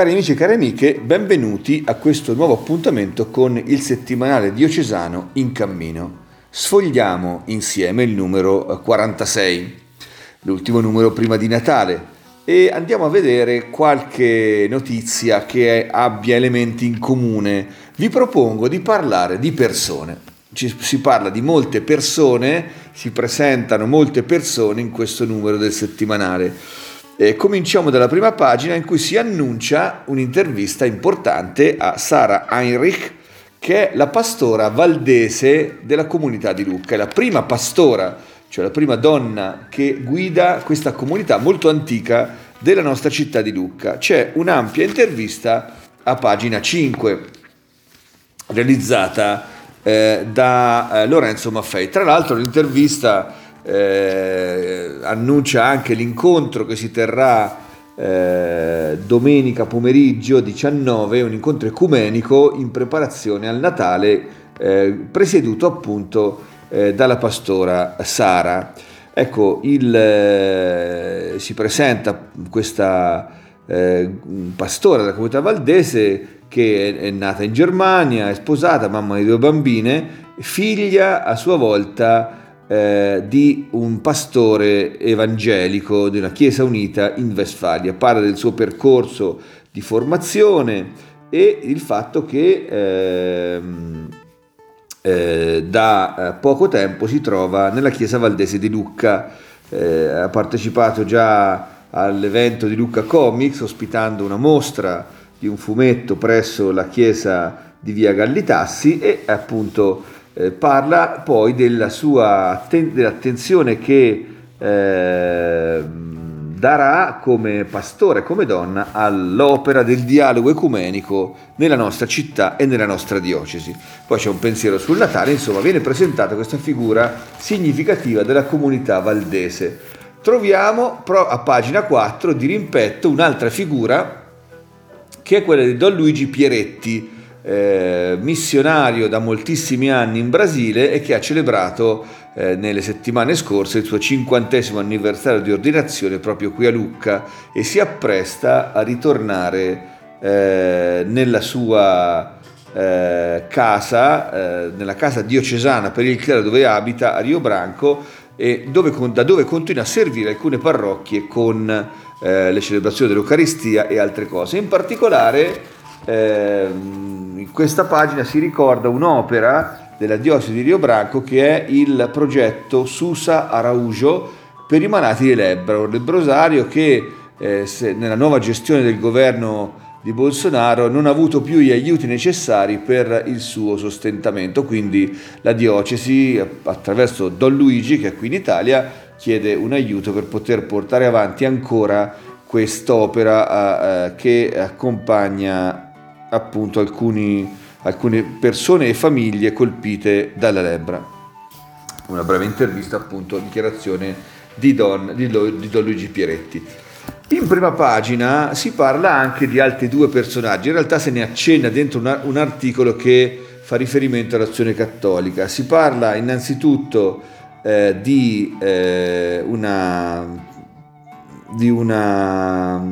Cari amici e cari amiche, benvenuti a questo nuovo appuntamento con il settimanale diocesano in cammino. Sfogliamo insieme il numero 46, l'ultimo numero prima di Natale, e andiamo a vedere qualche notizia che abbia elementi in comune. Vi propongo di parlare di persone. Ci, si parla di molte persone, si presentano molte persone in questo numero del settimanale. Eh, cominciamo dalla prima pagina in cui si annuncia un'intervista importante a Sara Heinrich, che è la pastora valdese della comunità di Lucca, è la prima pastora, cioè la prima donna che guida questa comunità molto antica della nostra città di Lucca. C'è un'ampia intervista a pagina 5 realizzata eh, da eh, Lorenzo Maffei. Tra l'altro l'intervista eh, annuncia anche l'incontro che si terrà eh, domenica pomeriggio 19, un incontro ecumenico in preparazione al Natale, eh, presieduto appunto eh, dalla pastora Sara. Ecco, il, eh, si presenta questa eh, pastora della comunità valdese che è, è nata in Germania, è sposata, mamma di due bambine, figlia a sua volta eh, di un pastore evangelico di una chiesa unita in Westfalia. Parla del suo percorso di formazione e il fatto che eh, eh, da eh, poco tempo si trova nella chiesa valdese di Lucca. Eh, ha partecipato già all'evento di Lucca Comics ospitando una mostra di un fumetto presso la chiesa di via Gallitassi e appunto eh, parla poi della sua dell'attenzione che eh, darà come pastore, come donna, all'opera del dialogo ecumenico nella nostra città e nella nostra diocesi. Poi c'è un pensiero sul Natale, insomma viene presentata questa figura significativa della comunità valdese. Troviamo a pagina 4 di rimpetto un'altra figura che è quella di Don Luigi Pieretti, eh, missionario da moltissimi anni in Brasile e che ha celebrato eh, nelle settimane scorse il suo cinquantesimo anniversario di ordinazione proprio qui a Lucca e si appresta a ritornare eh, nella sua eh, casa, eh, nella casa diocesana per il clero dove abita a Rio Branco e dove, da dove continua a servire alcune parrocchie con eh, le celebrazioni dell'Eucaristia e altre cose. In particolare Ehm, in questa pagina si ricorda un'opera della diocesi di Rio Branco che è il progetto Susa Araujo per i malati di lebbra, un lebbrosario che eh, nella nuova gestione del governo di Bolsonaro non ha avuto più gli aiuti necessari per il suo sostentamento, quindi la diocesi attraverso Don Luigi che è qui in Italia chiede un aiuto per poter portare avanti ancora quest'opera eh, che accompagna appunto alcuni, alcune persone e famiglie colpite dalla lebbra. Una breve intervista appunto, dichiarazione di Don, di, Don Luigi Pieretti. In prima pagina si parla anche di altri due personaggi, in realtà se ne accenna dentro una, un articolo che fa riferimento all'azione cattolica. Si parla innanzitutto eh, di, eh, una, di una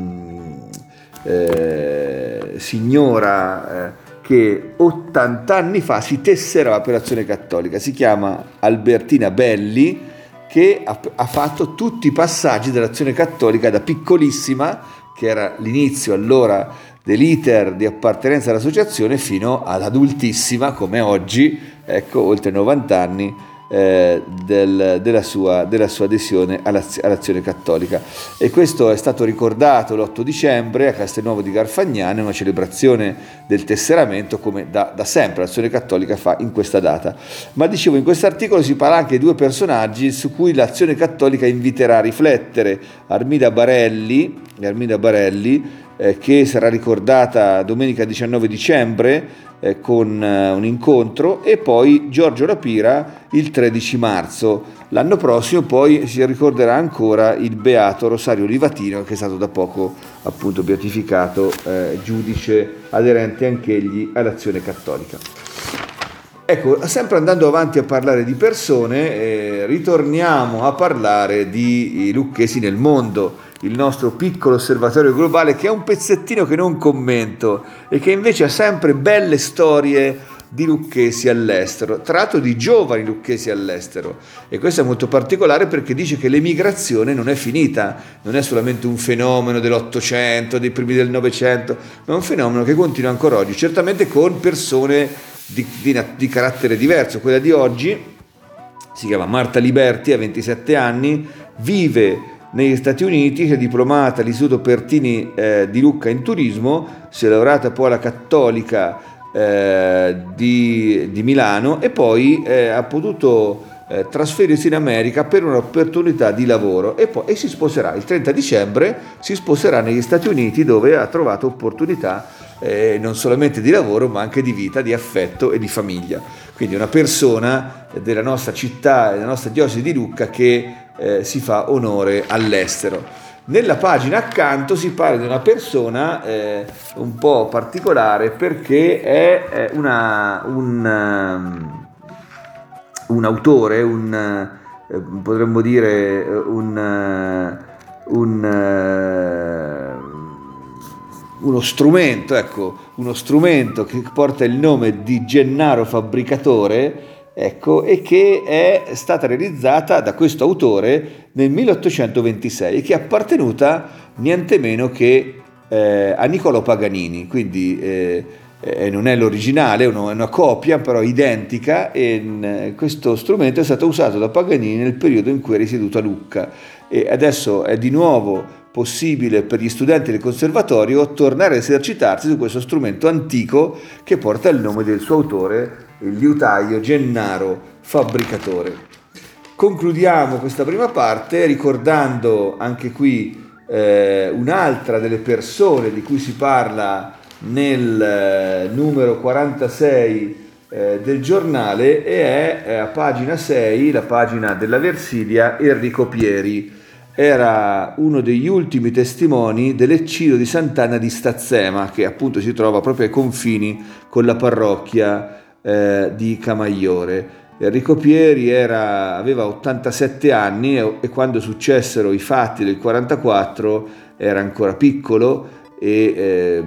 eh, signora eh, che 80 anni fa si tessera l'operazione cattolica, si chiama Albertina Belli, che ha, ha fatto tutti i passaggi dell'azione cattolica da piccolissima, che era l'inizio allora dell'iter di appartenenza all'associazione, fino ad adultissima come oggi, ecco, oltre 90 anni, eh, del, della, sua, della, sua, adesione all'azione cattolica. E questo è stato ricordato l'8 dicembre a Castelnuovo di Garfagnano, una celebrazione del tesseramento come da, da sempre l'azione cattolica fa in questa data. Ma dicevo, in questo articolo si parla anche di due personaggi su cui l'azione cattolica inviterà a riflettere, Armida Barelli, Armida Barelli eh, che sarà ricordata domenica 19 dicembre eh, con eh, un incontro e poi Giorgio Rapira il 13 marzo. L'anno prossimo poi si ricorderà ancora il beato Rosario Livatino che è stato da poco appunto beatificato eh, giudice aderente anch'egli all'azione cattolica. Ecco, sempre andando avanti a parlare di persone, eh, ritorniamo a parlare di Lucchesi nel mondo il nostro piccolo osservatorio globale che è un pezzettino che non commento e che invece ha sempre belle storie di lucchesi all'estero, tra l'altro di giovani lucchesi all'estero. E questo è molto particolare perché dice che l'emigrazione non è finita, non è solamente un fenomeno dell'Ottocento, dei primi del Novecento, ma è un fenomeno che continua ancora oggi, certamente con persone di, di, di carattere diverso, quella di oggi si chiama Marta Liberti, ha 27 anni, vive negli Stati Uniti, si è diplomata all'Istituto Pertini eh, di Lucca in turismo, si è laureata poi alla Cattolica eh, di, di, Milano e poi eh, ha potuto eh, trasferirsi in America per un'opportunità di lavoro e poi e si sposerà. Il 30 dicembre, si sposerà negli Stati Uniti dove ha trovato opportunità eh, non solamente di lavoro ma anche di vita, di affetto e di famiglia. Quindi una persona della nostra città, della nostra diocesi di Lucca che eh, si fa onore all'estero. Nella pagina accanto si parla di una persona eh, un po' particolare perché è, una, un, um, un, autore, un, eh, potremmo dire un, uh, un uno strumento, ecco, uno strumento che porta il nome di Gennaro Fabbricatore, ecco, e che è stata realizzata da questo autore nel 1826 e che è appartenuta niente meno che eh, a Niccolò Paganini, quindi eh, eh, non è l'originale, è una copia però identica e mh, questo strumento è stato usato da Paganini nel periodo in cui è risieduto a Lucca. E adesso è di nuovo possibile per gli studenti del conservatorio tornare a esercitarsi su questo strumento antico che porta il nome del suo autore il liutaio Gennaro Fabbricatore. Concludiamo questa prima parte ricordando anche qui eh, un'altra delle persone di cui si parla nel eh, numero 46 eh, del giornale e è eh, a pagina 6, la pagina della Versilia, Enrico Pieri. Era uno degli ultimi testimoni dell'eccidio di Sant'Anna di Stazzema, che appunto si trova proprio ai confini con la parrocchia eh, di Camaiore. Enrico Pieri era, aveva 87 anni e, e, quando successero i fatti del 44 era ancora piccolo e eh,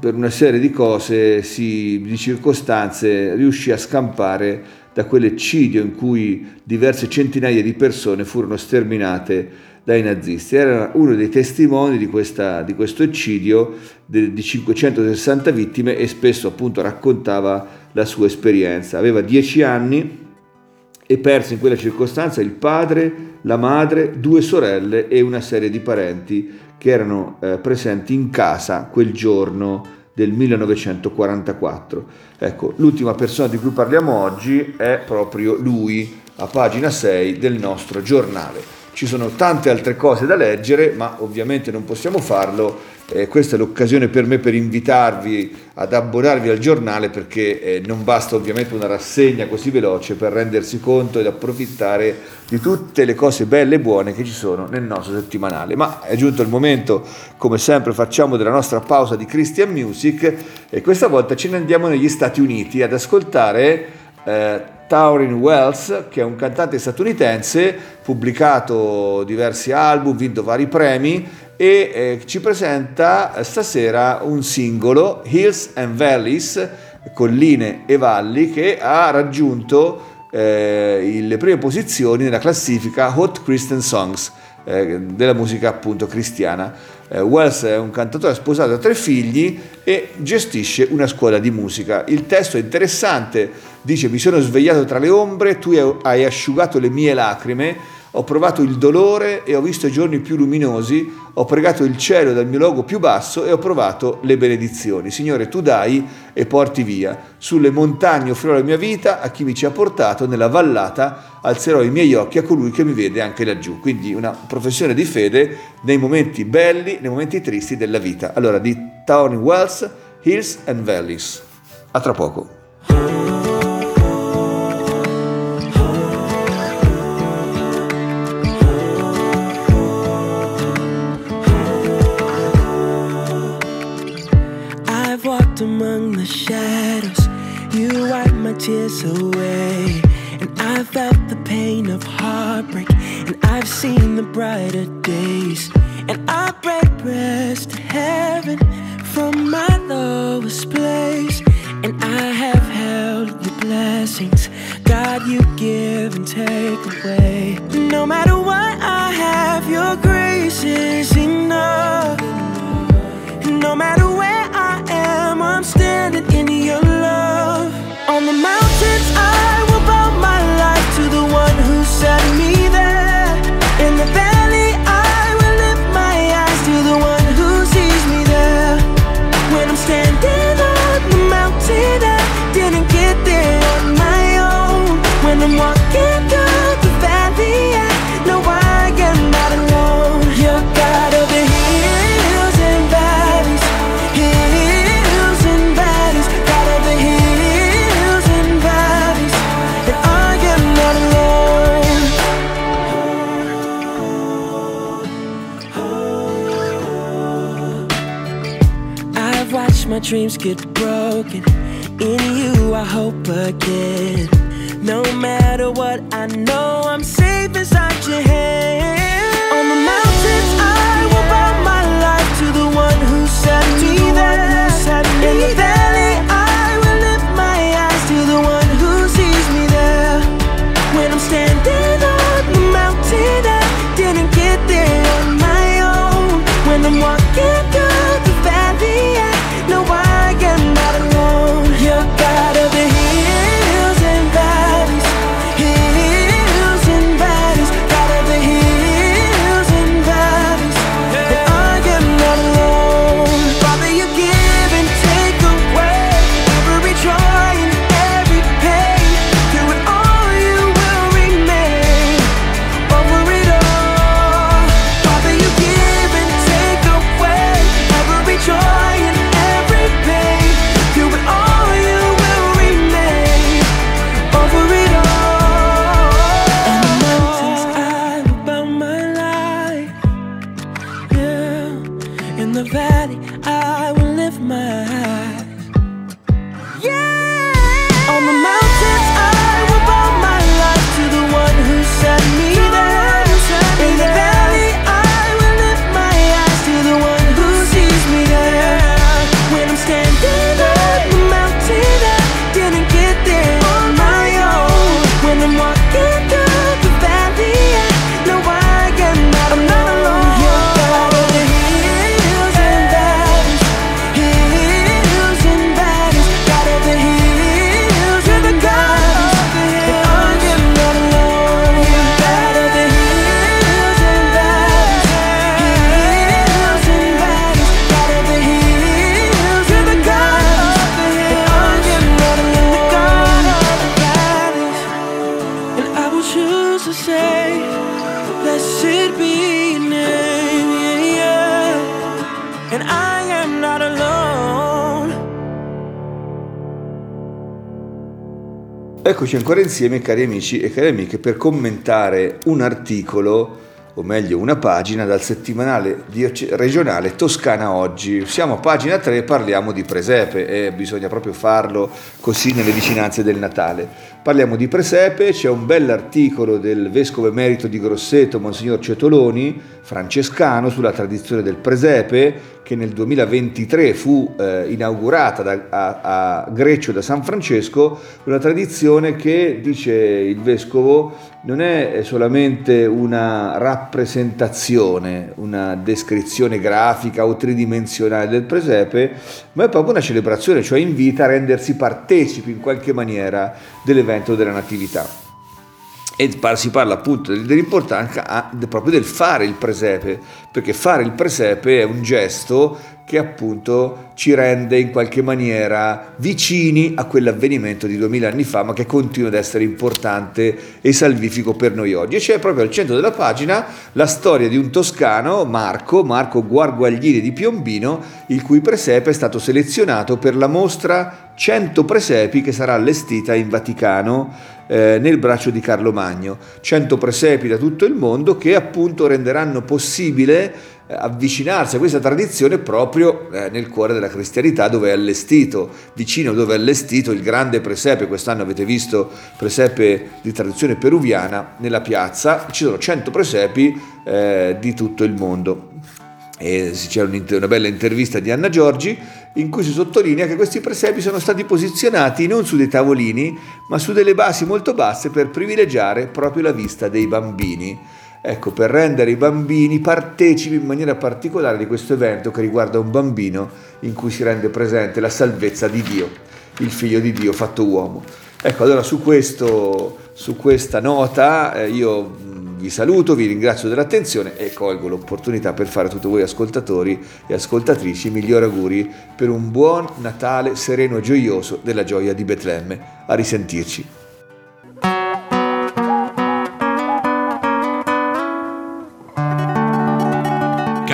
per una serie di cose, si, di circostanze, riuscì a scampare da quell'eccidio in cui diverse centinaia di persone furono sterminate dai nazisti. Era uno dei testimoni di, questa, di questo eccidio di 560 vittime e spesso appunto raccontava la sua esperienza. Aveva dieci anni e perse in quella circostanza il padre, la madre, due sorelle e una serie di parenti che erano eh, presenti in casa quel giorno del 1944. Ecco, l'ultima persona di cui parliamo oggi è proprio lui, a pagina 6 del nostro giornale. Ci sono tante altre cose da leggere, ma ovviamente non possiamo farlo eh, questa è l'occasione per me per invitarvi ad abbonarvi al giornale perché eh, non basta ovviamente una rassegna così veloce per rendersi conto ed approfittare di tutte le cose belle e buone che ci sono nel nostro settimanale. Ma è giunto il momento, come sempre facciamo, della nostra pausa di Christian Music e questa volta ce ne andiamo negli Stati Uniti ad ascoltare eh, Taurin Wells, che è un cantante statunitense, pubblicato diversi album, vinto vari premi e eh, ci presenta stasera un singolo, Hills and Valleys, colline e valli, che ha raggiunto eh, le prime posizioni nella classifica Hot Christian Songs eh, della musica appunto cristiana. Eh, Wells è un cantatore sposato, ha tre figli e gestisce una scuola di musica. Il testo è interessante, dice mi sono svegliato tra le ombre, tu hai asciugato le mie lacrime, ho provato il dolore e ho visto i giorni più luminosi, ho pregato il cielo dal mio luogo più basso e ho provato le benedizioni. Signore, tu dai e porti via. Sulle montagne offrirò la mia vita a chi mi ci ha portato, nella vallata alzerò i miei occhi a colui che mi vede anche laggiù. Quindi una professione di fede nei momenti belli, nei momenti tristi della vita. Allora, di Tony Wells, Hills and Valleys. A tra poco. Felt the pain of heartbreak, and I've seen the brighter days. And I pray prayers to heaven from my lowest place. And I have held your blessings, God, you give and take away. No matter what I have, your grace is enough. No matter where I am, I'm standing in your love. On the mountains, I will bow my at me. Dreams get broken. In you, I hope again. No matter what, I know I'm safe inside your hand. On the mountains, I will bow my life to the one who set me there. In the valley, I Eccoci ancora insieme cari amici e cari amiche per commentare un articolo o meglio una pagina dal settimanale regionale Toscana Oggi. Siamo a pagina 3 e parliamo di presepe e bisogna proprio farlo così nelle vicinanze del Natale. Parliamo di presepe, c'è un bell'articolo del vescovo emerito di Grosseto, Monsignor Cetoloni, francescano, sulla tradizione del presepe che nel 2023 fu eh, inaugurata da- a, a Greccio da San Francesco, una tradizione che, dice il vescovo, non è solamente una rappresentazione, una descrizione grafica o tridimensionale del presepe, ma è proprio una celebrazione, cioè invita a rendersi partecipi in qualche maniera dell'evento della Natività. E si parla appunto dell'importanza proprio del fare il presepe, perché fare il presepe è un gesto che appunto ci rende in qualche maniera vicini a quell'avvenimento di duemila anni fa, ma che continua ad essere importante e salvifico per noi oggi. E c'è proprio al centro della pagina la storia di un toscano, Marco, Marco Guarguaglini di Piombino, il cui presepe è stato selezionato per la mostra 100 presepi che sarà allestita in Vaticano eh, nel braccio di Carlo Magno. 100 presepi da tutto il mondo che appunto renderanno possibile avvicinarsi a questa tradizione proprio eh, nel cuore della cristianità dove è allestito, vicino dove è allestito il grande presepe, quest'anno avete visto presepe di tradizione peruviana nella piazza, ci sono 100 presepi eh, di tutto il mondo. E c'è una bella intervista di Anna Giorgi in cui si sottolinea che questi presepi sono stati posizionati non su dei tavolini, ma su delle basi molto basse per privilegiare proprio la vista dei bambini. Ecco, per rendere i bambini partecipi in maniera particolare di questo evento che riguarda un bambino in cui si rende presente la salvezza di Dio, il figlio di Dio fatto uomo. Ecco, allora su, questo, su questa nota eh, io vi saluto, vi ringrazio dell'attenzione e colgo l'opportunità per fare a tutti voi ascoltatori e ascoltatrici i migliori auguri per un buon Natale sereno e gioioso della gioia di Betlemme. A risentirci.